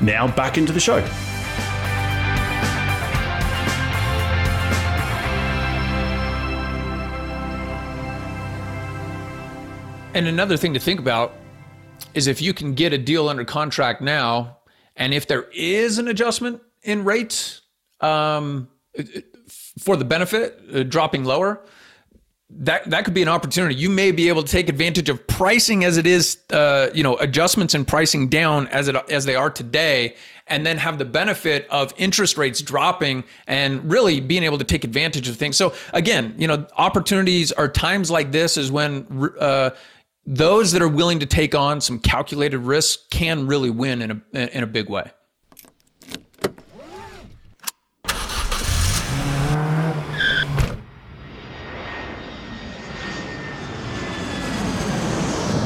Now back into the show. And another thing to think about is if you can get a deal under contract now, and if there is an adjustment in rates um, for the benefit uh, dropping lower, that that could be an opportunity. You may be able to take advantage of pricing as it is, uh, you know, adjustments in pricing down as it as they are today, and then have the benefit of interest rates dropping and really being able to take advantage of things. So again, you know, opportunities are times like this is when. Uh, those that are willing to take on some calculated risk can really win in a in a big way.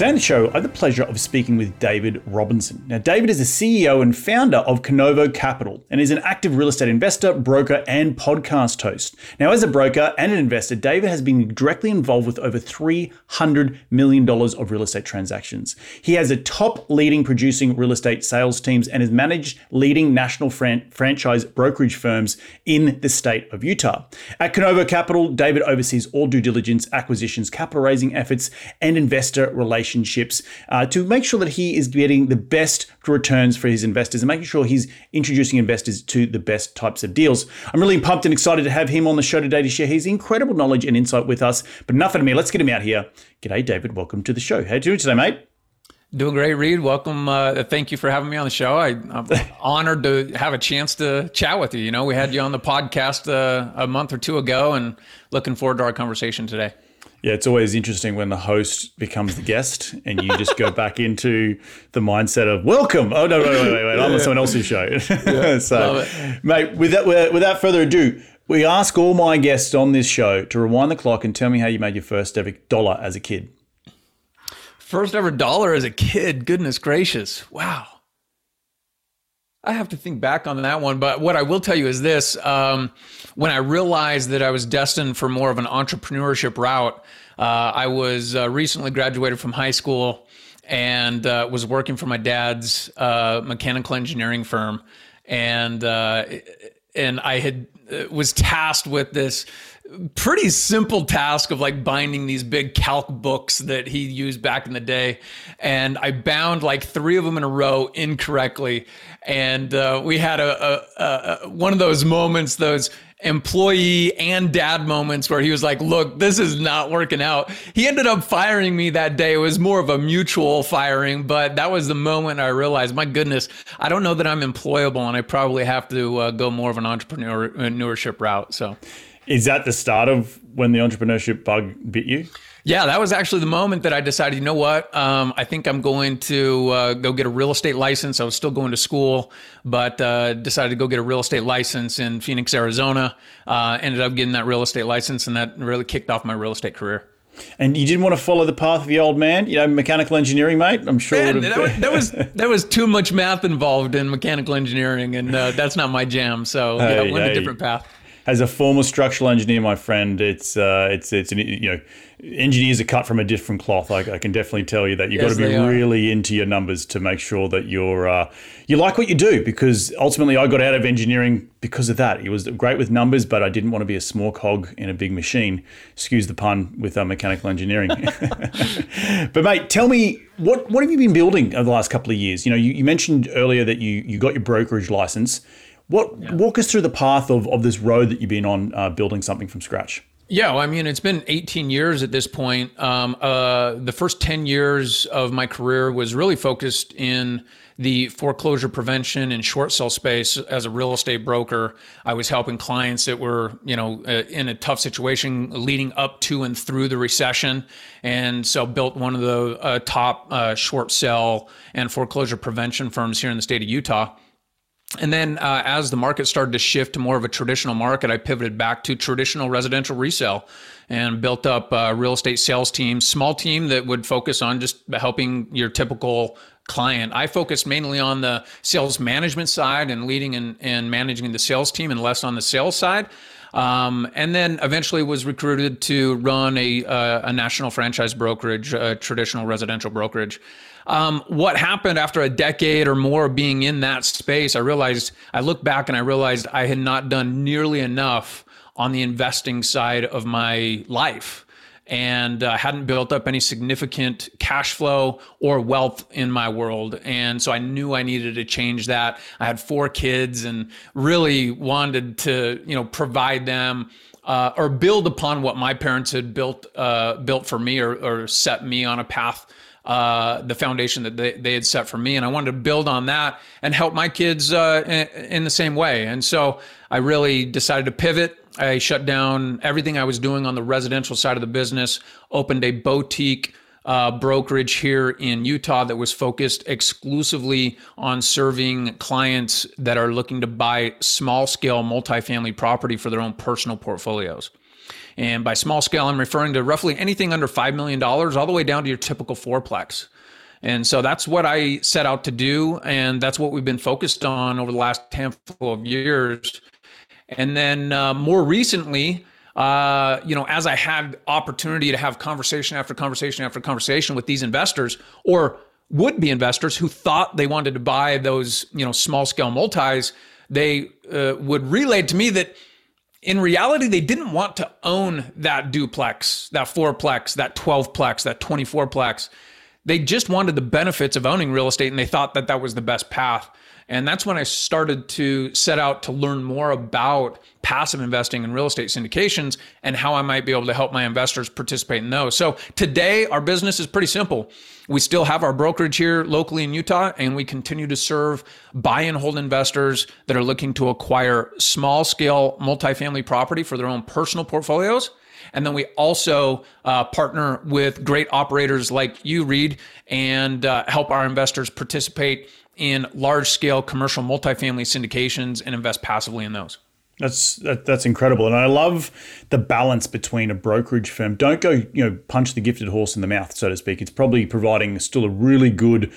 Today on the show, I have the pleasure of speaking with David Robinson. Now, David is the CEO and founder of Canovo Capital and is an active real estate investor, broker, and podcast host. Now, as a broker and an investor, David has been directly involved with over $300 million of real estate transactions. He has a top leading producing real estate sales teams and has managed leading national fran- franchise brokerage firms in the state of Utah. At Canovo Capital, David oversees all due diligence, acquisitions, capital raising efforts, and investor relations relationships uh, to make sure that he is getting the best returns for his investors and making sure he's introducing investors to the best types of deals. I'm really pumped and excited to have him on the show today to share his incredible knowledge and insight with us. But enough of me, let's get him out here. G'day, David. Welcome to the show. How are you doing today, mate? Doing great, Reed. Welcome. Uh, thank you for having me on the show. I, am honored to have a chance to chat with you. You know, we had you on the podcast uh, a month or two ago, and looking forward to our conversation today. Yeah, it's always interesting when the host becomes the guest and you just go back into the mindset of welcome. Oh no, wait, wait, wait, wait. I'm on someone else's show. Yeah, so, mate, without without further ado, we ask all my guests on this show to rewind the clock and tell me how you made your first ever dollar as a kid. First ever dollar as a kid. Goodness gracious! Wow. I have to think back on that one, but what I will tell you is this: um, when I realized that I was destined for more of an entrepreneurship route, uh, I was uh, recently graduated from high school and uh, was working for my dad's uh, mechanical engineering firm, and uh, and I had uh, was tasked with this pretty simple task of like binding these big calc books that he used back in the day. And i bound like three of them in a row incorrectly. And uh, we had a, a, a, one of those moments those employee and dad moments where he was like look this is not working out. He ended up firing me that day. It was more of a mutual firing but that was the moment i realized my goodness i don't know that i'm employable and i probably have to uh, go more of an entrepreneurship route. So is that the start of when the entrepreneurship bug bit you? Yeah, that was actually the moment that I decided, you know what? Um, I think I'm going to uh, go get a real estate license. I was still going to school, but uh, decided to go get a real estate license in Phoenix, Arizona. Uh, ended up getting that real estate license, and that really kicked off my real estate career. And you didn't want to follow the path of the old man, you know, mechanical engineering, mate. I'm sure man, that, was, that was that was too much math involved in mechanical engineering, and uh, that's not my jam. So hey, yeah, went hey. a different path as a former structural engineer, my friend, it's uh, it's it's you know, engineers are cut from a different cloth. I, I can definitely tell you that you've yes, got to be really into your numbers to make sure that you're uh, you like what you do. Because ultimately, I got out of engineering because of that. It was great with numbers, but I didn't want to be a small cog in a big machine. Excuse the pun with uh, mechanical engineering. but mate, tell me what what have you been building over the last couple of years? You know, you, you mentioned earlier that you you got your brokerage license. What yeah. walk us through the path of, of this road that you've been on uh, building something from scratch? Yeah, well, I mean, it's been 18 years at this point. Um, uh, the first 10 years of my career was really focused in the foreclosure prevention and short sale space as a real estate broker. I was helping clients that were, you know, uh, in a tough situation leading up to and through the recession, and so built one of the uh, top uh, short sale and foreclosure prevention firms here in the state of Utah. And then uh, as the market started to shift to more of a traditional market, I pivoted back to traditional residential resale and built up a real estate sales team, small team that would focus on just helping your typical client. I focused mainly on the sales management side and leading and, and managing the sales team and less on the sales side. Um, and then eventually was recruited to run a, uh, a national franchise brokerage, a traditional residential brokerage. Um, what happened after a decade or more being in that space, I realized, I looked back and I realized I had not done nearly enough on the investing side of my life and uh, hadn't built up any significant cash flow or wealth in my world. And so I knew I needed to change that. I had four kids and really wanted to, you know, provide them uh, or build upon what my parents had built uh, built for me or, or set me on a path uh, the foundation that they, they had set for me. And I wanted to build on that and help my kids uh, in, in, the same way. And so I really decided to pivot. I shut down everything I was doing on the residential side of the business, opened a boutique uh, brokerage here in Utah that was focused exclusively on serving clients that are looking to buy small scale multifamily property for their own personal portfolios. And by small scale, I'm referring to roughly anything under $5 million, all the way down to your typical fourplex. And so that's what I set out to do. And that's what we've been focused on over the last handful of years. And then uh, more recently, uh, you know, as I had opportunity to have conversation after conversation after conversation with these investors or would be investors who thought they wanted to buy those, you know, small scale multis, they uh, would relay to me that in reality, they didn't want to own that duplex, that fourplex, that 12plex, that 24plex. They just wanted the benefits of owning real estate and they thought that that was the best path. And that's when I started to set out to learn more about passive investing in real estate syndications and how I might be able to help my investors participate in those. So today, our business is pretty simple. We still have our brokerage here locally in Utah, and we continue to serve buy and hold investors that are looking to acquire small scale multifamily property for their own personal portfolios. And then we also uh, partner with great operators like you, Reed, and uh, help our investors participate in large scale commercial multifamily syndications and invest passively in those. That's that, that's incredible, and I love the balance between a brokerage firm. Don't go, you know, punch the gifted horse in the mouth, so to speak. It's probably providing still a really good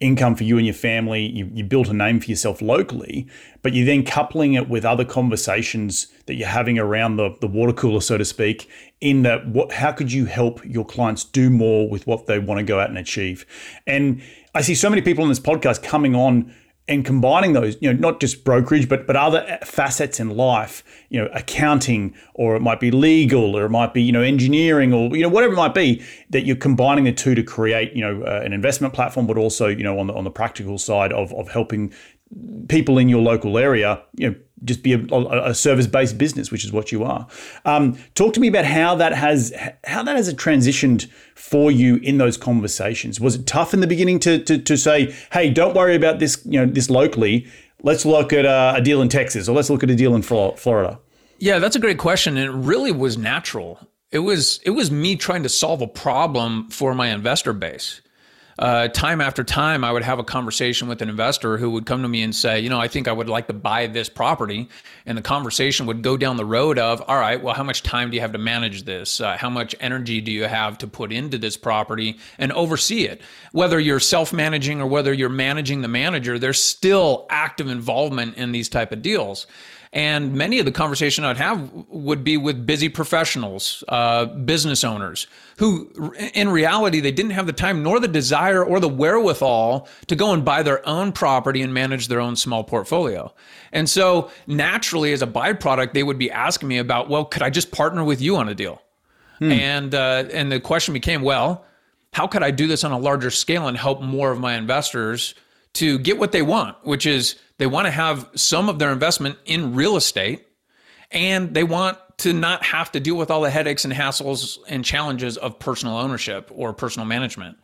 income for you and your family. You, you built a name for yourself locally, but you're then coupling it with other conversations that you're having around the, the water cooler, so to speak, in that what how could you help your clients do more with what they want to go out and achieve? And I see so many people on this podcast coming on and combining those, you know, not just brokerage, but but other facets in life, you know, accounting, or it might be legal, or it might be you know engineering, or you know whatever it might be, that you're combining the two to create you know uh, an investment platform, but also you know on the on the practical side of of helping people in your local area, you know, just be a, a service-based business, which is what you are. Um, talk to me about how that has how that has transitioned for you in those conversations. Was it tough in the beginning to to, to say, "Hey, don't worry about this, you know, this locally. Let's look at a, a deal in Texas, or let's look at a deal in Florida." Yeah, that's a great question, and it really was natural. It was it was me trying to solve a problem for my investor base uh, time after time, I would have a conversation with an investor who would come to me and say, you know, I think I would like to buy this property. And the conversation would go down the road of, all right, well, how much time do you have to manage this? Uh, how much energy do you have to put into this property and oversee it? Whether you're self managing or whether you're managing the manager, there's still active involvement in these type of deals. And many of the conversation I'd have would be with busy professionals, uh, business owners, who in reality, they didn't have the time nor the desire or the wherewithal to go and buy their own property and manage their own small portfolio. And so naturally, as a byproduct, they would be asking me about, well, could I just partner with you on a deal? Hmm. And, uh, and the question became, well, how could I do this on a larger scale and help more of my investors to get what they want, which is they want to have some of their investment in real estate and they want to not have to deal with all the headaches and hassles and challenges of personal ownership or personal management.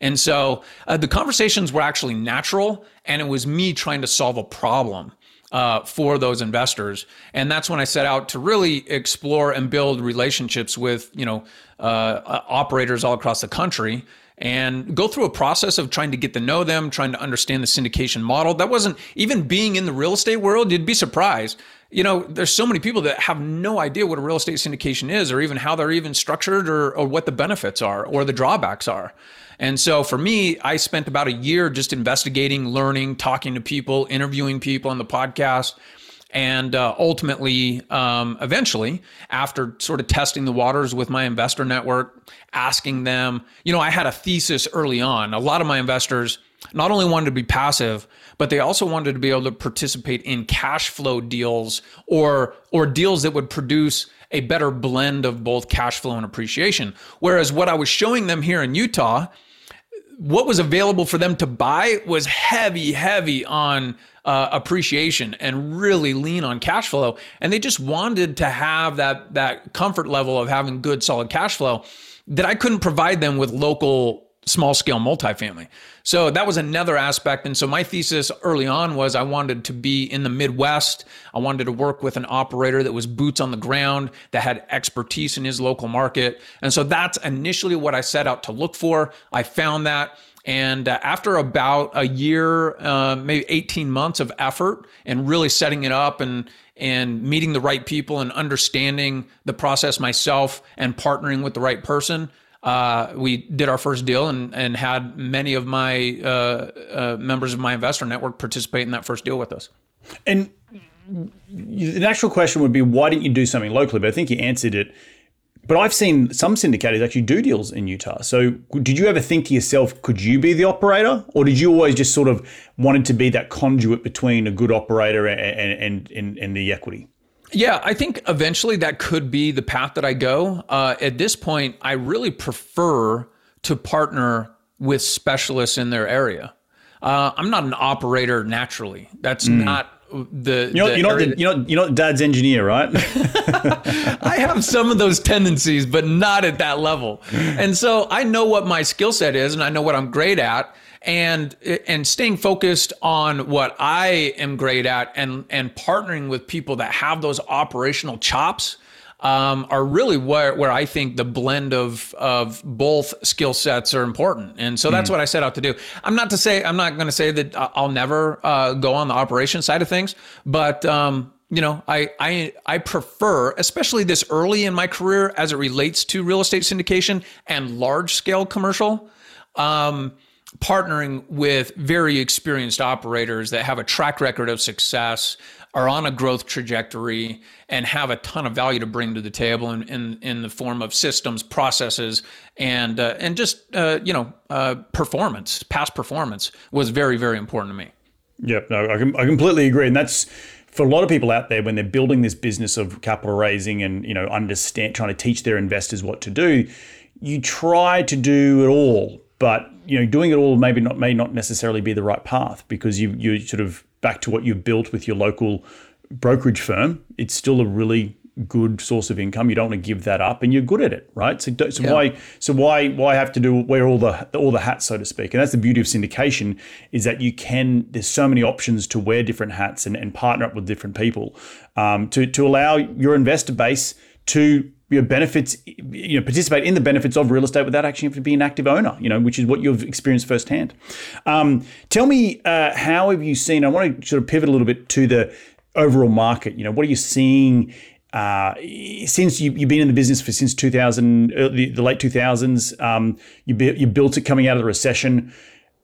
And so uh, the conversations were actually natural, and it was me trying to solve a problem. Uh, for those investors, and that's when I set out to really explore and build relationships with you know uh, uh operators all across the country and go through a process of trying to get to know them, trying to understand the syndication model. That wasn't even being in the real estate world, you'd be surprised. You know, there's so many people that have no idea what a real estate syndication is or even how they're even structured or, or what the benefits are or the drawbacks are. And so for me, I spent about a year just investigating, learning, talking to people, interviewing people on the podcast and uh, ultimately, um, eventually, after sort of testing the waters with my investor network, asking them, you know, I had a thesis early on. A lot of my investors not only wanted to be passive, but they also wanted to be able to participate in cash flow deals or or deals that would produce a better blend of both cash flow and appreciation. Whereas what I was showing them here in Utah, what was available for them to buy was heavy, heavy on uh, appreciation and really lean on cash flow. And they just wanted to have that that comfort level of having good, solid cash flow that I couldn't provide them with local small scale multifamily. So that was another aspect. And so my thesis early on was I wanted to be in the Midwest. I wanted to work with an operator that was boots on the ground, that had expertise in his local market. And so that's initially what I set out to look for. I found that. And uh, after about a year, uh, maybe 18 months of effort and really setting it up and and meeting the right people and understanding the process myself and partnering with the right person, uh, we did our first deal and, and had many of my uh, uh, members of my investor network participate in that first deal with us. And the actual question would be, why didn't you do something locally? But I think you answered it but I've seen some syndicators actually do deals in Utah. So did you ever think to yourself, could you be the operator? Or did you always just sort of wanted to be that conduit between a good operator and, and, and, and the equity? Yeah, I think eventually that could be the path that I go. Uh, at this point, I really prefer to partner with specialists in their area. Uh, I'm not an operator naturally. That's mm. not the you know the you know the, you know you know dad's engineer right i have some of those tendencies but not at that level and so i know what my skill set is and i know what i'm great at and and staying focused on what i am great at and and partnering with people that have those operational chops um, are really where, where I think the blend of of both skill sets are important. And so that's mm. what I set out to do. I'm not to say I'm not going to say that I'll never uh, go on the operation side of things, but um, you know, I I I prefer, especially this early in my career, as it relates to real estate syndication and large scale commercial. Um, partnering with very experienced operators that have a track record of success, are on a growth trajectory and have a ton of value to bring to the table in, in, in the form of systems, processes, and uh, and just uh, you know uh, performance, past performance was very very important to me. Yep, no, I, I completely agree, and that's for a lot of people out there when they're building this business of capital raising and you know understand trying to teach their investors what to do. You try to do it all, but you know doing it all maybe not may not necessarily be the right path because you you sort of back to what you've built with your local brokerage firm. It's still a really good source of income. You don't want to give that up, and you're good at it, right? So, so yeah. why so why why have to do wear all the all the hats, so to speak? And that's the beauty of syndication is that you can. There's so many options to wear different hats and, and partner up with different people um, to to allow your investor base to you know, benefits, you know, participate in the benefits of real estate without actually having to be an active owner, you know, which is what you've experienced firsthand. Um, tell me, uh, how have you seen? I want to sort of pivot a little bit to the overall market. You know, what are you seeing uh, since you, have been in the business for since 2000, the, the late 2000s, um, you, you built it coming out of the recession.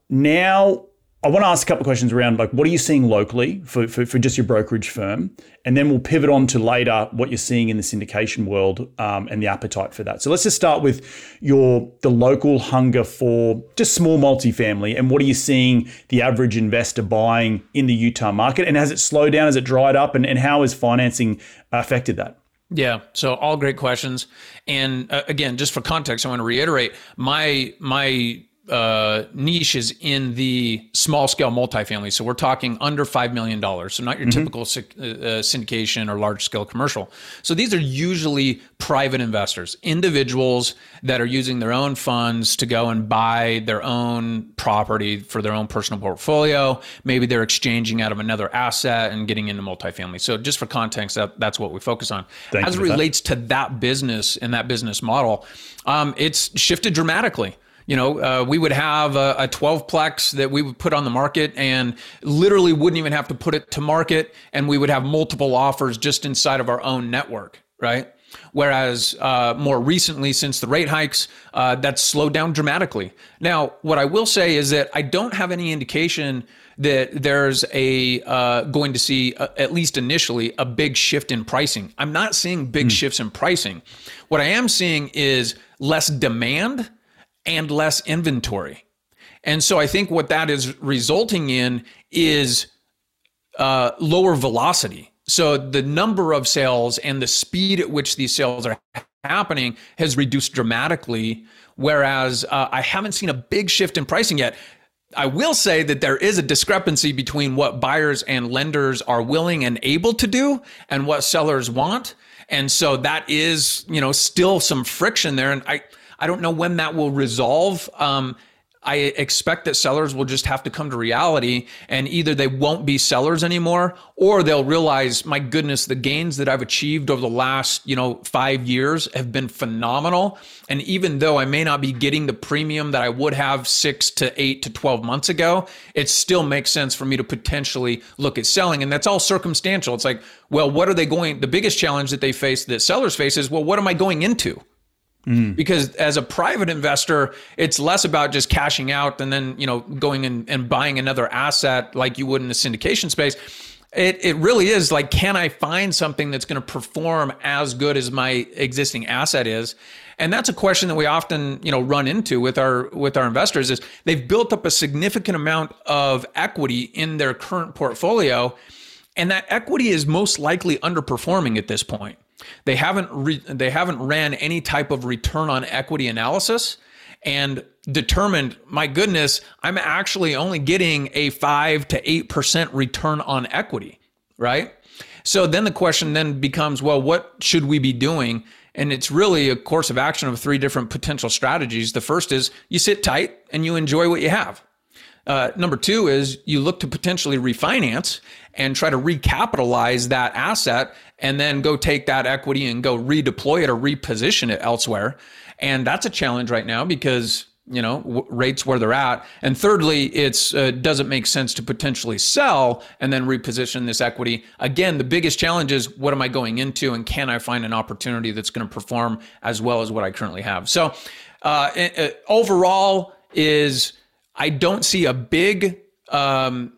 Now, I want to ask a couple of questions around like what are you seeing locally for, for, for, just your brokerage firm, and then we'll pivot on to later what you're seeing in the syndication world um, and the appetite for that. So let's just start with your the local hunger for just small multifamily, and what are you seeing the average investor buying in the Utah market, and has it slowed down, has it dried up, and, and how has financing affected that? Yeah, so all great questions, and uh, again, just for context, I want to reiterate my my uh, niche is in the small scale multifamily. So we're talking under $5 million. So not your mm-hmm. typical uh, uh, syndication or large scale commercial. So these are usually private investors, individuals that are using their own funds to go and buy their own property for their own personal portfolio. Maybe they're exchanging out of another asset and getting into multifamily. So just for context, that, that's what we focus on. Thank As it relates that. to that business and that business model, um, it's shifted dramatically you know, uh, we would have a, a 12 plex that we would put on the market and literally wouldn't even have to put it to market. And we would have multiple offers just inside of our own network, right? Whereas uh, more recently, since the rate hikes, uh, that's slowed down dramatically. Now, what I will say is that I don't have any indication that there's a uh, going to see uh, at least initially a big shift in pricing. I'm not seeing big mm. shifts in pricing. What I am seeing is less demand and less inventory. And so I think what that is resulting in is uh, lower velocity. So the number of sales and the speed at which these sales are happening has reduced dramatically. Whereas uh, I haven't seen a big shift in pricing yet. I will say that there is a discrepancy between what buyers and lenders are willing and able to do and what sellers want. And so that is, you know, still some friction there. And I, I don't know when that will resolve. Um, I expect that sellers will just have to come to reality and either they won't be sellers anymore or they'll realize, my goodness, the gains that I've achieved over the last, you know, five years have been phenomenal. And even though I may not be getting the premium that I would have six to eight to 12 months ago, it still makes sense for me to potentially look at selling. And that's all circumstantial. It's like, well, what are they going? The biggest challenge that they face, that sellers face is, well, what am I going into? Mm. Because as a private investor, it's less about just cashing out and then, you know, going and, and buying another asset like you would in the syndication space. It, it really is like, can I find something that's going to perform as good as my existing asset is? And that's a question that we often, you know, run into with our with our investors is they've built up a significant amount of equity in their current portfolio, and that equity is most likely underperforming at this point. They haven't re- they haven't ran any type of return on equity analysis and determined, my goodness, I'm actually only getting a 5 to 8% return on equity, right? So then the question then becomes, well, what should we be doing? And it's really a course of action of three different potential strategies. The first is you sit tight and you enjoy what you have. Uh, number two is you look to potentially refinance and try to recapitalize that asset and then go take that equity and go redeploy it or reposition it elsewhere. And that's a challenge right now because you know w- rates where they're at. And thirdly it's uh, doesn't make sense to potentially sell and then reposition this equity? Again the biggest challenge is what am i going into and can i find an opportunity that's going to perform as well as what i currently have? So uh, uh, overall is i don't see a big um,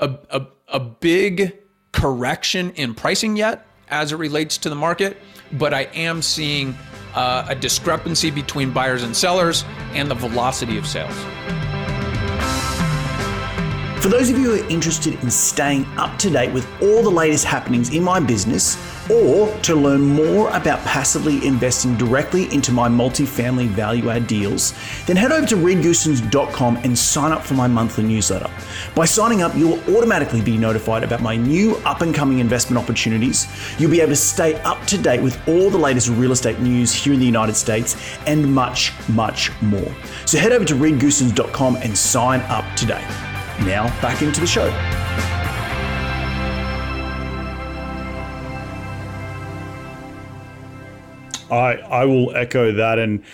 a, a, a big correction in pricing yet as it relates to the market, but I am seeing uh, a discrepancy between buyers and sellers and the velocity of sales. For those of you who are interested in staying up to date with all the latest happenings in my business, or to learn more about passively investing directly into my multifamily value add deals, then head over to reedgoosens.com and sign up for my monthly newsletter. By signing up, you'll automatically be notified about my new up and coming investment opportunities. You'll be able to stay up to date with all the latest real estate news here in the United States and much, much more. So head over to reedgoosens.com and sign up today. Now, back into the show. I, I will echo that. And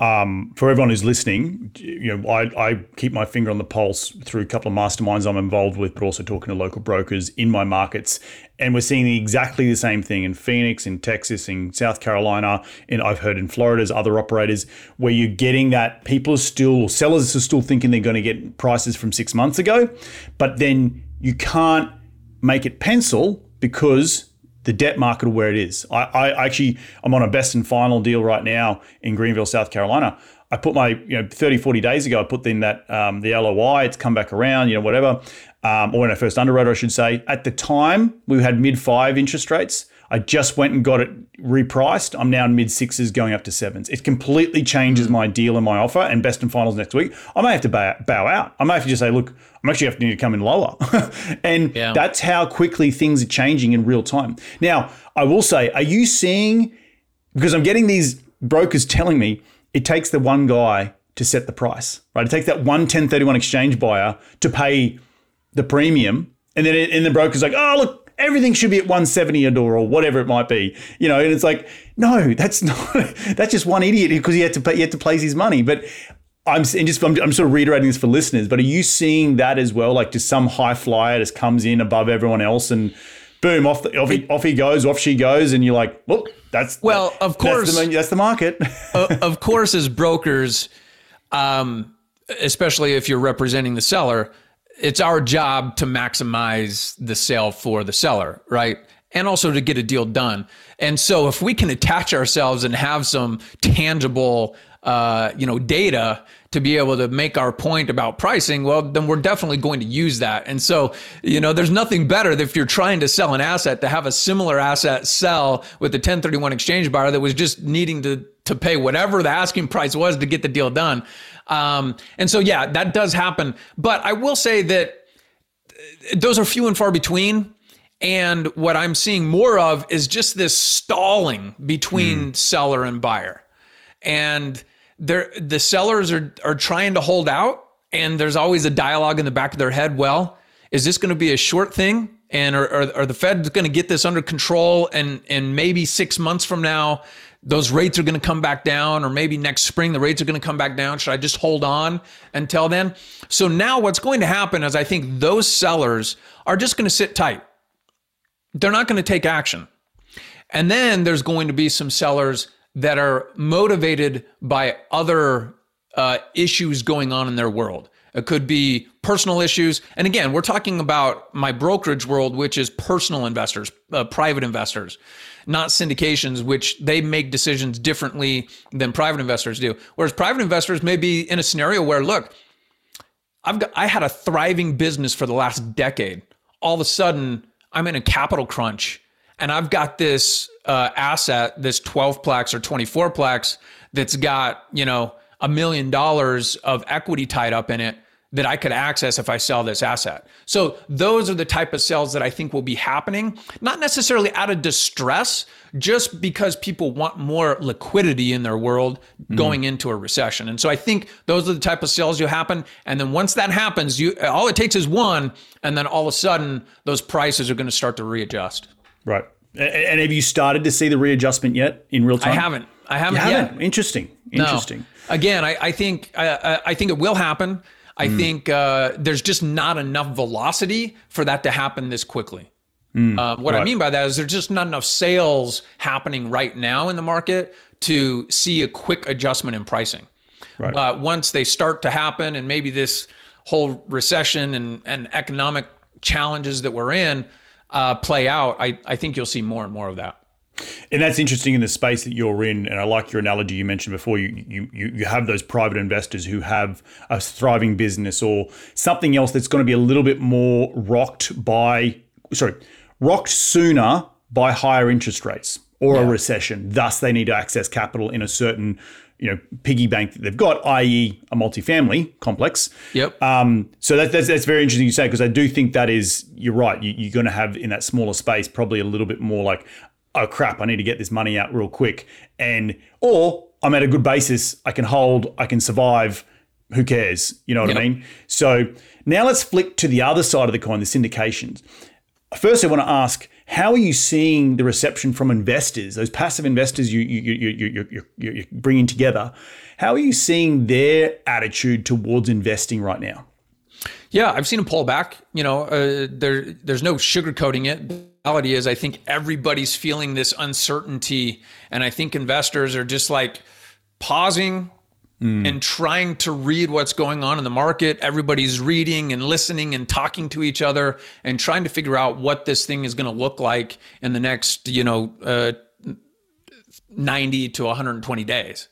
um, for everyone who's listening, you know, I, I keep my finger on the pulse through a couple of masterminds I'm involved with, but also talking to local brokers in my markets. And we're seeing exactly the same thing in Phoenix, in Texas, in South Carolina, and I've heard in Florida's other operators, where you're getting that people are still, sellers are still thinking they're going to get prices from six months ago, but then you can't make it pencil because the debt market where it is. I, I actually, I'm on a best and final deal right now in Greenville, South Carolina. I put my, you know, 30, 40 days ago, I put in that, um, the LOI, it's come back around, you know, whatever. Um, or when I first underwrote, I should say. At the time, we had mid five interest rates. I just went and got it repriced. I'm now in mid sixes going up to sevens. It completely changes hmm. my deal and my offer. And best and finals next week, I may have to bow, bow out. I may have to just say, look, I'm actually have to need to come in lower. and yeah. that's how quickly things are changing in real time. Now, I will say, are you seeing, because I'm getting these brokers telling me it takes the one guy to set the price, right? It takes that one 1031 exchange buyer to pay the premium. And then it, and the broker's like, oh, look, everything should be at 170 a door or whatever it might be, you know. And it's like, no, that's not. That's just one idiot because he had to pay, he had to place his money. But I'm and just I'm, I'm, sort of reiterating this for listeners. But are you seeing that as well? Like, just some high flyer just comes in above everyone else and boom, off the, off, he, off he goes, off she goes, and you're like, well, that's well, that, of course, that's the, that's the market. uh, of course, as brokers, um, especially if you're representing the seller it's our job to maximize the sale for the seller, right? And also to get a deal done. And so if we can attach ourselves and have some tangible, uh, you know, data to be able to make our point about pricing, well, then we're definitely going to use that. And so, you know, there's nothing better if you're trying to sell an asset to have a similar asset sell with the 1031 exchange buyer that was just needing to to pay whatever the asking price was to get the deal done. Um, and so, yeah, that does happen. But I will say that those are few and far between. And what I'm seeing more of is just this stalling between mm. seller and buyer. And the sellers are, are trying to hold out. And there's always a dialogue in the back of their head. Well, is this going to be a short thing? And are, are, are the Fed going to get this under control? And, and maybe six months from now, those rates are going to come back down, or maybe next spring the rates are going to come back down. Should I just hold on until then? So now what's going to happen is I think those sellers are just going to sit tight. They're not going to take action. And then there's going to be some sellers that are motivated by other uh, issues going on in their world. It could be personal issues. And again, we're talking about my brokerage world, which is personal investors, uh, private investors not syndications, which they make decisions differently than private investors do. Whereas private investors may be in a scenario where, look, I've got, I had a thriving business for the last decade. All of a sudden, I'm in a capital crunch and I've got this uh, asset, this 12 plex or 24 plex that's got, you know, a million dollars of equity tied up in it that I could access if I sell this asset. So those are the type of sales that I think will be happening, not necessarily out of distress, just because people want more liquidity in their world mm-hmm. going mm. into a recession. And so I think those are the type of sales you'll happen. And then once that happens, you all it takes is one, and then all of a sudden those prices are going to start to readjust. Right. And have you started to see the readjustment yet in real time? I haven't. I haven't, haven't? yet. Interesting. Interesting. No. Again, I, I think I, I think it will happen. I mm. think uh, there's just not enough velocity for that to happen this quickly. Mm. Uh, what right. I mean by that is there's just not enough sales happening right now in the market to see a quick adjustment in pricing. Right. Uh, once they start to happen, and maybe this whole recession and, and economic challenges that we're in uh, play out, I, I think you'll see more and more of that. And that's interesting in the space that you're in. And I like your analogy you mentioned before. You you you have those private investors who have a thriving business or something else that's going to be a little bit more rocked by sorry rocked sooner by higher interest rates or a recession. Thus, they need to access capital in a certain you know piggy bank that they've got, i.e., a multifamily complex. Yep. Um, so that, that's that's very interesting you say because I do think that is you're right. You, you're going to have in that smaller space probably a little bit more like, oh crap, I need to get this money out real quick, and or I'm at a good basis, I can hold, I can survive. Who cares? You know what I mean? So now let's flick to the other side of the coin, the syndications. First, I want to ask, how are you seeing the reception from investors, those passive investors you, you, you, you, you, you, you, you're bringing together? How are you seeing their attitude towards investing right now? Yeah, I've seen them pull back. You know, uh, there there's no sugarcoating it. Reality is, I think everybody's feeling this uncertainty, and I think investors are just like pausing and trying to read what's going on in the market. Everybody's reading and listening and talking to each other and trying to figure out what this thing is going to look like in the next, you know, uh, 90 to 120 days.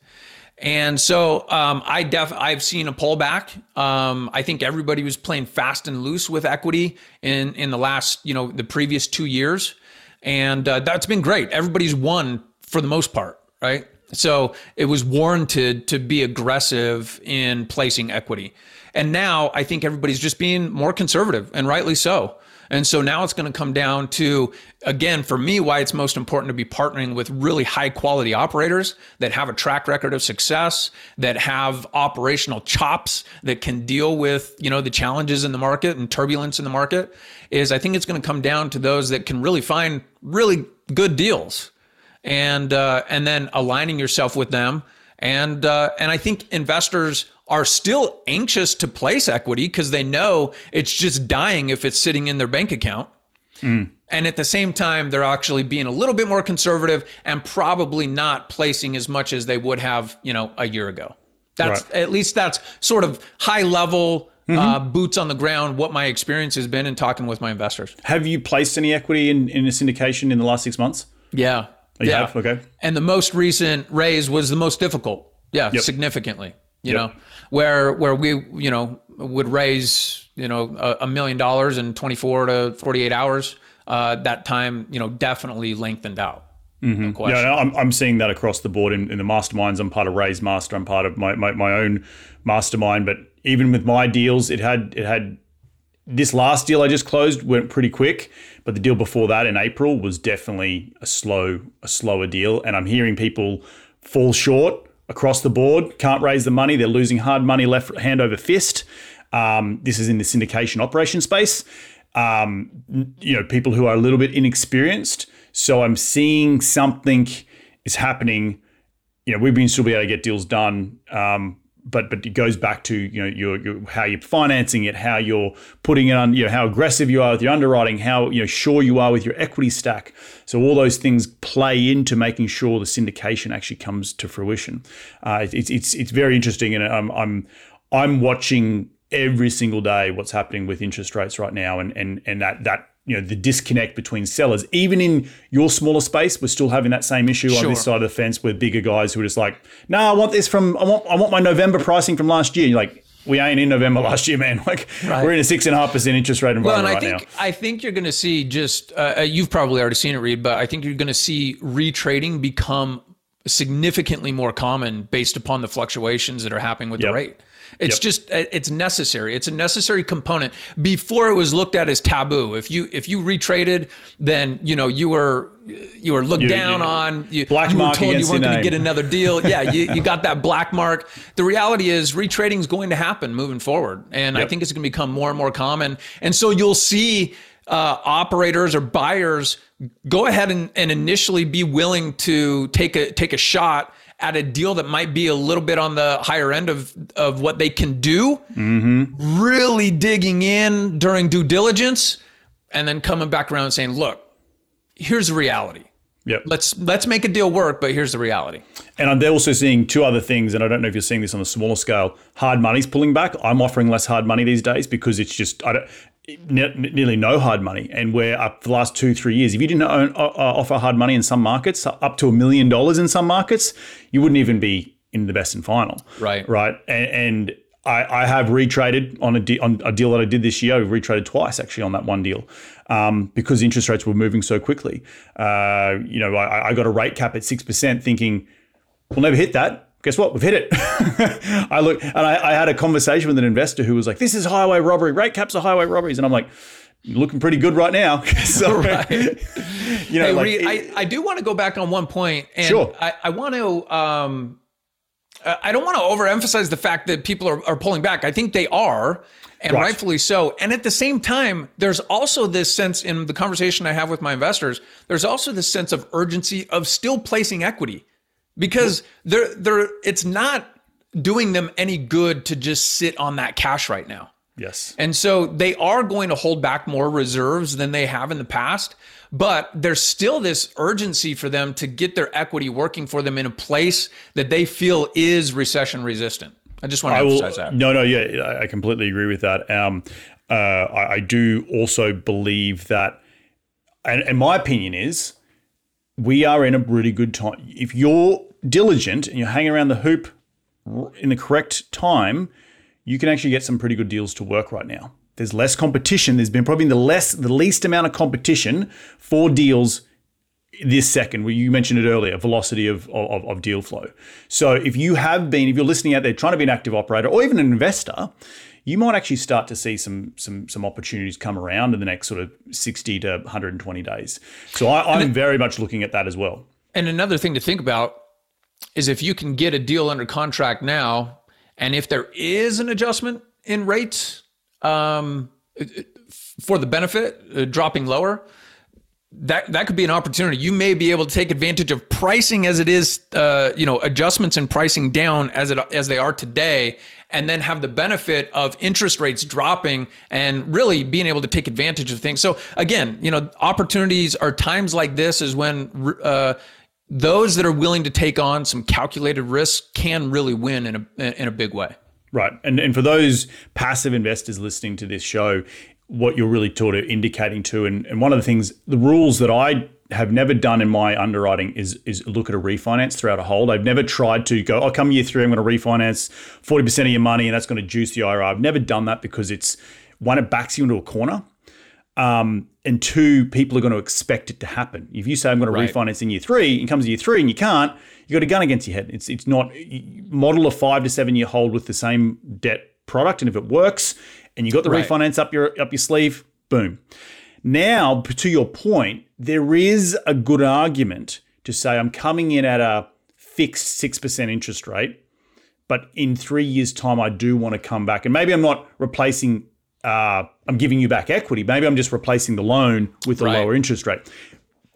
And so um, I def I've seen a pullback. Um, I think everybody was playing fast and loose with equity in in the last you know the previous two years, and uh, that's been great. Everybody's won for the most part, right? So it was warranted to be aggressive in placing equity, and now I think everybody's just being more conservative, and rightly so. And so now it's going to come down to, again, for me, why it's most important to be partnering with really high quality operators that have a track record of success, that have operational chops, that can deal with, you know, the challenges in the market and turbulence in the market. Is I think it's going to come down to those that can really find really good deals, and uh, and then aligning yourself with them. And uh, and I think investors are still anxious to place equity because they know it's just dying if it's sitting in their bank account. And at the same time, they're actually being a little bit more conservative and probably not placing as much as they would have, you know, a year ago. That's Right. at least that's sort of high level, uh, boots on the ground. What my experience has been in talking with my investors. Have you placed any equity in, in a syndication in the last six months? Yeah, you yeah. have? Okay. And the most recent raise was the most difficult. Yeah, Yep. significantly. You Yep. know, where where we you know would raise you know a, a million dollars in 24 to 48 hours. Uh, that time you know definitely lengthened out. No question. Yeah, no, I'm, I'm seeing that across the board in, in the masterminds. I'm part of Raise Master. I'm part of my, my, my own mastermind. But even with my deals, it had it had this last deal I just closed went pretty quick, but the deal before that in April was definitely a slow a slower deal. And I'm hearing people fall short across the board. Can't raise the money. They're losing hard money left hand over fist. Um, this is in the syndication operation space. Um, you know, people who are a little bit inexperienced. So I'm seeing something is happening. You know, we've been still be able to get deals done. Um, but but it goes back to you know your, your how you're financing it, how you're putting it on, you know how aggressive you are with your underwriting, how you know sure you are with your equity stack. So all those things play into making sure the syndication actually comes to fruition. Uh, it's it's it's very interesting, and I'm I'm I'm watching every single day what's happening with interest rates right now, and and and that that you know the disconnect between sellers, even in your smaller space, we're still having that same issue on this side of the fence with bigger guys who are just like, no, I want this from I want I want my November pricing from last year. You're like, we ain't in November last year, man. Like Right. we're in a six and a half percent interest rate environment Well, and I right think now. I think you're going to see just uh, uh, you've probably already seen it, Reed, but I think you're going to see retrading become significantly more common based upon the fluctuations that are happening with Yep. the rate. It's Yep. just uh, it's necessary. It's a necessary component. Before it was looked at as taboo. If you if you retraded, then you know you were you were looked You- down you- on. You, Black you were told you weren't going to get another deal. Yeah, you, you got that black mark. The reality is retrading is going to happen moving forward, and I think it's going to become more and more common. And so you'll see uh, operators or buyers go ahead and, and initially be willing to take a take a shot at a deal that might be a little bit on the higher end of of what they can do. Mm-hmm. Really digging in during due diligence, and then coming back around and saying, "Look, here's the reality." Yep. Let's let's make a deal work, but here's the reality. And I'm also seeing two other things, and I don't know if you're seeing this on a smaller scale. Hard money's pulling back. I'm offering less hard money these days because it's just I don't. Ne- nearly no hard money, and where up for the last two three years, if you didn't own, uh, offer hard money in some markets, up to a million dollars in some markets, you wouldn't even be in the best and final. Right. Right. And, and I, I, have retraded on a, de- on a deal that I did this year. I've retraded twice actually on that one deal um, because interest rates were moving so quickly. Uh, you know, I, I got a rate cap at six percent, thinking we'll never hit that guess what? We've hit it. I look and I, I, had a conversation with an investor who was like, "This is highway robbery. Rate caps are highway robberies," and I'm like. Looking pretty good right now. so, right. you know, hey, like, Reed, I, I do want to go back on one point, and Sure. I, I want to um, I don't want to overemphasize the fact that people are, are pulling back. I think they are, and Right. rightfully so. And at the same time, there's also this sense in the conversation I have with my investors, there's also this sense of urgency of still placing equity because they're, they're, it's not doing them any good to just sit on that cash right now. yes. And so they are going to hold back more reserves than they have in the past, but there's still this urgency for them to get their equity working for them in a place that they feel is recession resistant. I just want to I will, emphasize that. No, no, yeah, I- I completely agree with that. Um, uh, I, I do also believe that, and, and my opinion is, we are in a really good time. If you're diligent and you're hanging around the hoop in the correct time, you can actually get some pretty good deals to work right now. There's less competition. There's been probably the less, the least amount of competition for deals this second. You mentioned it earlier, velocity of, of of deal flow. So if you have been, if you're listening out there trying to be an active operator or even an investor, you might actually start to see some some some opportunities come around in the next sort of 60 to 120 days. So I, I'm very much looking at that as well. And another thing to think about is if you can get a deal under contract now, and if there is an adjustment in rates um, for the benefit, uh, dropping lower, that that could be an opportunity. You may be able to take advantage of pricing as it is, uh, you know, adjustments in pricing down as it as they are today, and then have the benefit of interest rates dropping and really being able to take advantage of things. So again, you know, opportunities are times like this is when uh, those that are willing to take on some calculated risk can really win in a in a big way. Right. And and for those passive investors listening to this show, what you're really sort of indicating to, and, and one of the things, the rules that I have never done in my underwriting is is look at a refinance throughout a hold. I've never tried to go, oh, come year three, I'm going to refinance 40% of your money and that's going to juice the IRR. I've never done that because it's one, it backs you into a corner. Um, and two, people are going to expect it to happen. If you say I'm going to Right. refinance in year three, and comes in year three and you can't, you've got a gun against your head. It's it's not model a five to seven year hold with the same debt product, and if it works, and you've got the Right. refinance up your up your sleeve, boom. Now, to your point, there is a good argument to say I'm coming in at a fixed six percent interest rate, but in three years' time, I do want to come back, and maybe I'm not replacing. Uh, I'm giving you back equity. Maybe I'm just replacing the loan with a Right. lower interest rate.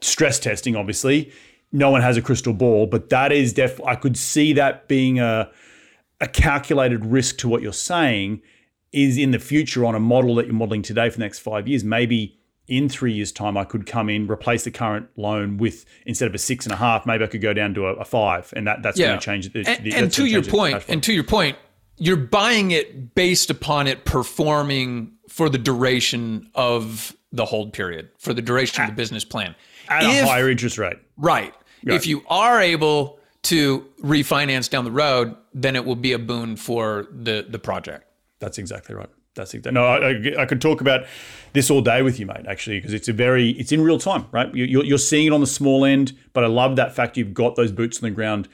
Stress testing, obviously, no one has a crystal ball, but that is def. I could see that being a a calculated risk to what you're saying is in the future on a model that you're modeling today for the next five years. Maybe in three years' time, I could come in, replace the current loan with instead of a six and a half, maybe I could go down to a, a five, and that that's going to change. The, and, the- and to your point, and to your point, you're buying it based upon it performing for the duration of the hold period, for the duration of the business plan. at If- a higher interest rate. Right. If you are able to refinance down the road, then it will be a boon for the the project. That's exactly right. That's exactly. No, I, I, could talk about this all day with you, mate. Actually, because it's a very, it's in real time, right? You, you're, you're seeing it on the small end, but I love that fact you've got those boots on the ground,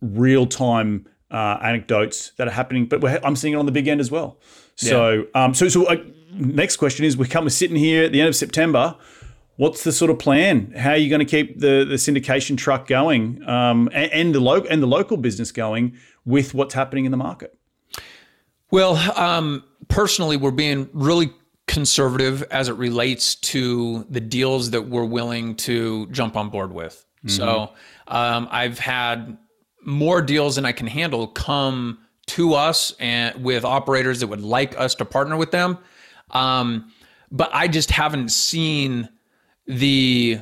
real time uh, anecdotes that are happening. But I'm seeing it on the big end as well. So, um, so, so uh, next question is: We come, we're sitting here at the end of September. What's the sort of plan? How are you going to keep the, the syndication truck going um, and, and the lo- and the local business going with what's happening in the market? Well, um, personally, we're being really conservative as it relates to the deals that we're willing to jump on board with. So um, I've had more deals than I can handle come to us and with operators that would like us to partner with them. Um, but I just haven't seen the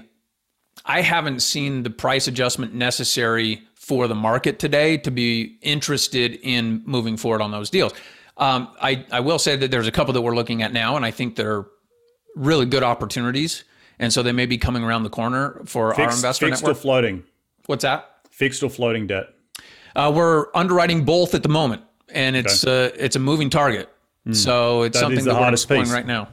I haven't seen the price adjustment necessary for the market today to be interested in moving forward on those deals. Um, I, I will say that there's a couple that we're looking at now, and I think they're really good opportunities. And so they may be coming around the corner for fixed, our investor fixed network. or floating? What's that? Fixed or floating debt? Uh, we're underwriting both at the moment, and it's uh, it's a moving target. So it's That something that we're exploring piece. right now.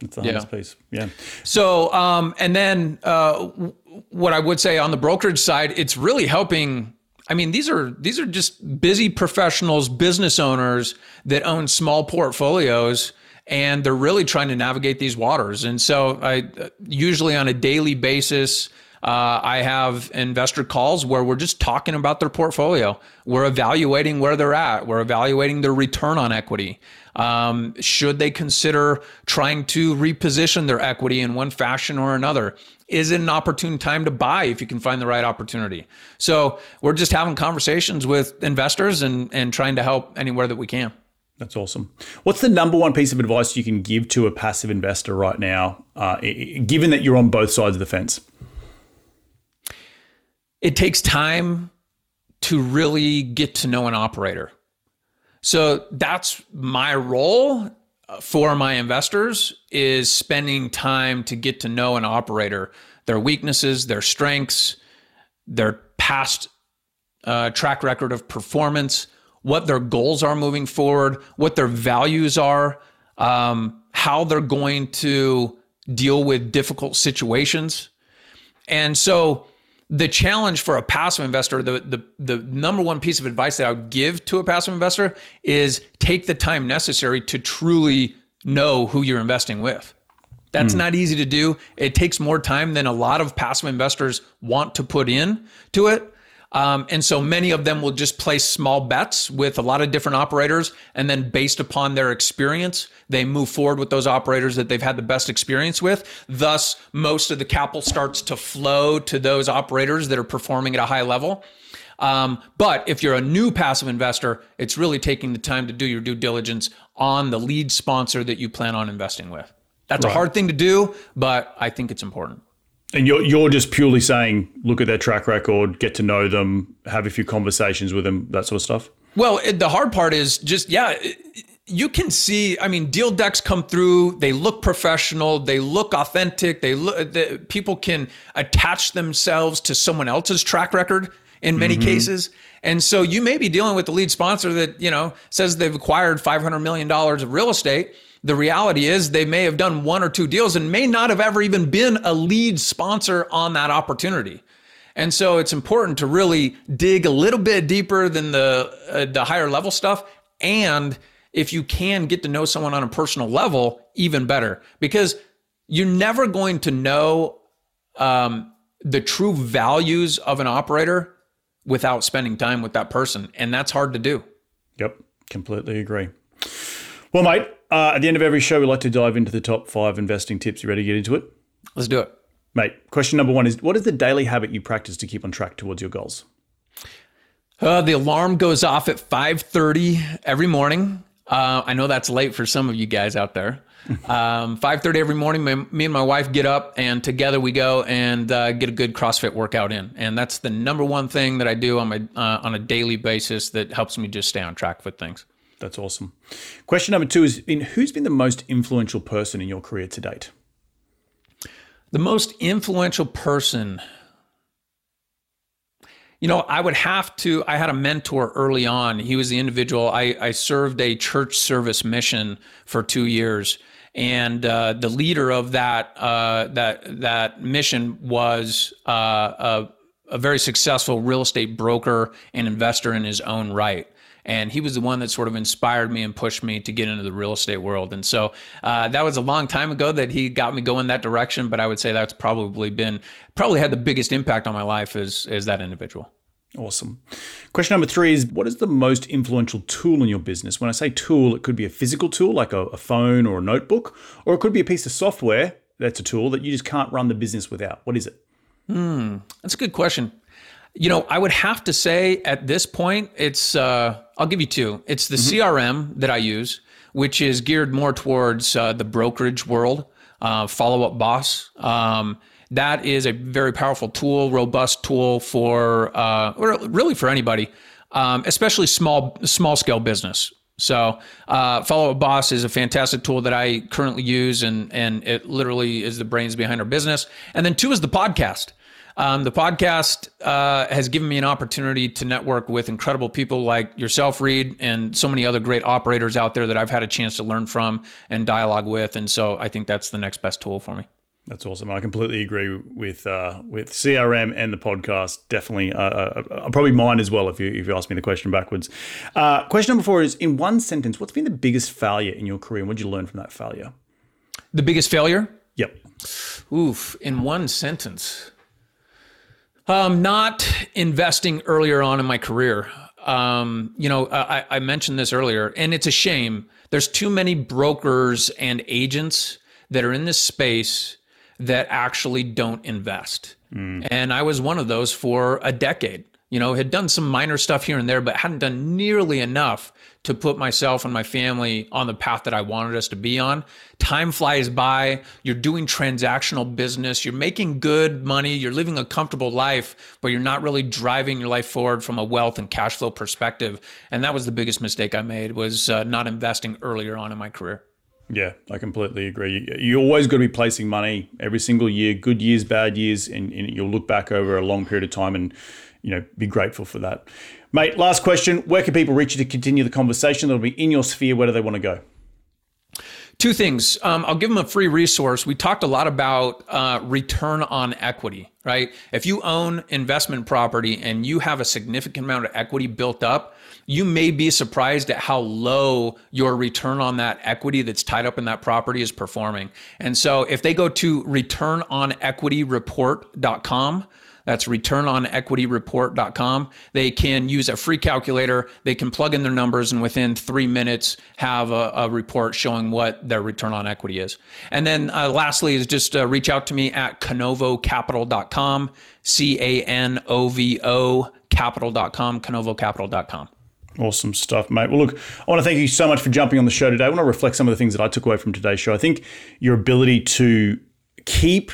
It's the Yeah. hardest piece. Yeah. So, um, and then uh, w- what I would say on the brokerage side, it's really helping. I mean, these are these are just busy professionals, business owners that own small portfolios, and they're really trying to navigate these waters. And so, I usually on a daily basis. Uh, I have investor calls where we're just talking about their portfolio. We're evaluating where they're at. We're evaluating their return on equity. Um, should they consider trying to reposition their equity in one fashion or another? Is it an opportune time to buy if you can find the right opportunity? So we're just having conversations with investors and, and trying to help anywhere that we can. That's awesome. What's the number one piece of advice you can give to a passive investor right now, uh, given that you're on both sides of the fence? it takes time to really get to know an operator. So that's my role uh, for my investors is spending time to get to know an operator, their weaknesses, their strengths, their past uh, track record of performance, what their goals are moving forward, what their values are, um, how they're going to deal with difficult situations. And so the challenge for a passive investor, the, the the number one piece of advice that I would give to a passive investor is take the time necessary to truly know who you're investing with. That's hmm. not easy to do. It takes more time than a lot of passive investors want to put in to it. Um, and so many of them will just place small bets with a lot of different operators. And then based upon their experience, they move forward with those operators that they've had the best experience with. Thus, most of the capital starts to flow to those operators that are performing at a high level. Um, but if you're a new passive investor, it's really taking the time to do your due diligence on the lead sponsor that you plan on investing with. That's a hard thing to do, but I think it's important. And you're you're just purely saying, look at their track record, get to know them, have a few conversations with them, that sort of stuff. Well, it, the hard part is just yeah, it- you can see. I mean, deal decks come through. They look professional. They look authentic. They look. Uh, the, people can attach themselves to someone else's track record in many mm-hmm. cases. And so you may be dealing with the lead sponsor that you know says they've acquired five hundred million dollars of real estate. The reality is they may have done one or two deals and may not have ever even been a lead sponsor on that opportunity. And so it's important to really dig a little bit deeper than the uh, the higher level stuff. And if you can get to know someone on a personal level even better. Because you're never going to know um, the true values of an operator without spending time with that person. And that's hard to do. Yep, completely agree. Well, mate, uh, at the end of every show, we like to dive into the top five investing tips. You ready to get into it? let's do it Mate, question number one is what is the daily habit you practice to keep on track towards your goals? Uh, the alarm goes off at 5.30 every morning. Uh, I know that's late for some of you guys out there. Um, 5.30 every morning, my, me and my wife get up and together we go and uh, get a good CrossFit workout in. And that's the number one thing that I do on, my, uh, on a daily basis that helps me just stay on track with things. That's awesome. Question number two is in who's been the most influential person in your career to date? The most influential person, you know, I would have to. I had a mentor early on. He was the individual. I, I served a church service mission for two years, and uh, the leader of that uh, that that mission was uh, a, a very successful real estate broker and investor in his own right. And he was the one that sort of inspired me and pushed me to get into the real estate world. And so uh, that was a long time ago that he got me going that direction. But I would say that's probably been probably had the biggest impact on my life is is that individual. Awesome. Question number three is what is the most influential tool in your business? When I say tool, it could be a physical tool like a, a phone or a notebook, or it could be a piece of software that's a tool that you just can't run the business without. What is it? Hmm. That's a good question. You know, I would have to say at this point, it's, uh, I'll give you two. It's the CRM that I use, which is geared more towards uh, the brokerage world, uh, Follow Up Boss. Um, that is a very powerful tool, robust tool for, uh, or really for anybody, um, especially small, small scale business. So, uh, Follow Up Boss is a fantastic tool that I currently use, and and it literally is the brains behind our business. And then two is the podcast. Um, the podcast uh, has given me an opportunity to network with incredible people like yourself, Reed, and so many other great operators out there that I've had a chance to learn from and dialogue with. And so I think that's the next best tool for me. That's awesome. I completely agree with uh, with CRM and the podcast. Definitely, uh, uh, uh, probably mine as well. If you if you ask me the question backwards. Uh, question number four is: in one sentence, what's been the biggest failure in your career, and what did you learn from that failure? The biggest failure? Yep. Oof. In one sentence. Um, not investing earlier on in my career. Um, you know, I, I mentioned this earlier, and it's a shame. There's too many brokers and agents that are in this space that actually don't invest. Mm. And I was one of those for a decade. You know, had done some minor stuff here and there, but hadn't done nearly enough to put myself and my family on the path that I wanted us to be on. Time flies by. You're doing transactional business. You're making good money. You're living a comfortable life, but you're not really driving your life forward from a wealth and cash flow perspective. And that was the biggest mistake I made was uh, not investing earlier on in my career. Yeah, I completely agree. You, you always got to be placing money every single year, good years, bad years, and, and you'll look back over a long period of time and you know be grateful for that. Mate, last question: Where can people reach you to continue the conversation? That'll be in your sphere. Where do they want to go? Two things. Um, I'll give them a free resource. We talked a lot about uh, return on equity, right? If you own investment property and you have a significant amount of equity built up, you may be surprised at how low your return on that equity that's tied up in that property is performing. And so if they go to returnonequityreport.com, that's returnonequityreport.com. They can use a free calculator. They can plug in their numbers and within three minutes have a, a report showing what their return on equity is. And then uh, lastly is just uh, reach out to me at canovocapital.com, C A N O V O capital.com, canovocapital.com. Awesome stuff, mate. Well, look, I want to thank you so much for jumping on the show today. I want to reflect some of the things that I took away from today's show. I think your ability to keep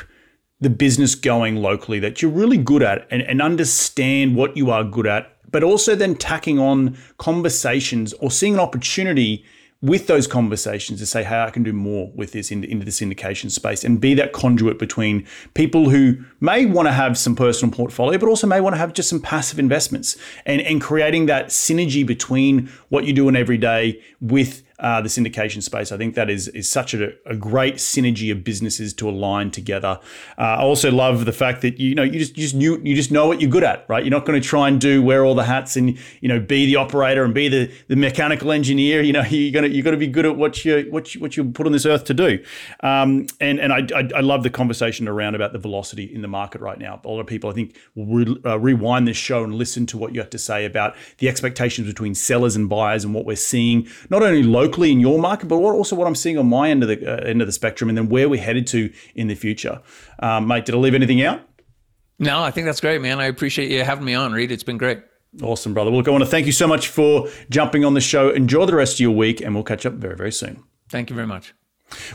the business going locally that you're really good at and, and understand what you are good at, but also then tacking on conversations or seeing an opportunity with those conversations to say, hey, I can do more with this into, into the syndication space and be that conduit between people who may want to have some personal portfolio, but also may want to have just some passive investments and, and creating that synergy between what you do in every day with uh, the syndication space. I think that is is such a, a great synergy of businesses to align together. Uh, I also love the fact that you know you just you just you, you just know what you're good at, right? You're not going to try and do wear all the hats and you know be the operator and be the, the mechanical engineer. You know you're gonna you got to be good at what you what you, what you put on this earth to do. Um, and and I, I, I love the conversation around about the velocity in the market right now. A lot of people I think re, uh, rewind this show and listen to what you have to say about the expectations between sellers and buyers and what we're seeing not only locally locally in your market, but also what I'm seeing on my end of the uh, end of the spectrum, and then where we're headed to in the future. Um, mate, did I leave anything out? No, I think that's great, man. I appreciate you having me on, Reed. It's been great. Awesome, brother. Well, look, I want to thank you so much for jumping on the show. Enjoy the rest of your week, and we'll catch up very, very soon. Thank you very much.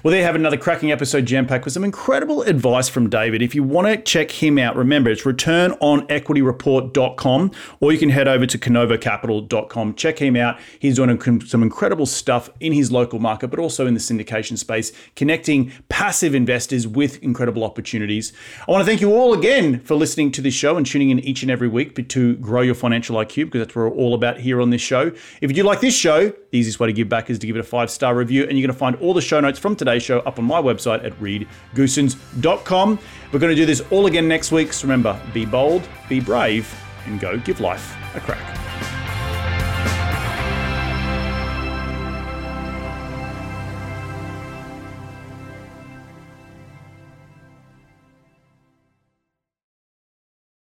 Well, there you have another cracking episode jam packed with some incredible advice from David. If you want to check him out, remember it's returnonequityreport.com or you can head over to canovocapital.com. Check him out. He's doing some incredible stuff in his local market, but also in the syndication space, connecting passive investors with incredible opportunities. I want to thank you all again for listening to this show and tuning in each and every week to grow your financial IQ because that's what we're all about here on this show. If you do like this show, the easiest way to give back is to give it a five star review, and you're going to find all the show notes from today's show up on my website at reedgoossens.com. We're going to do this all again next week. So remember, be bold, be brave, and go give life a crack.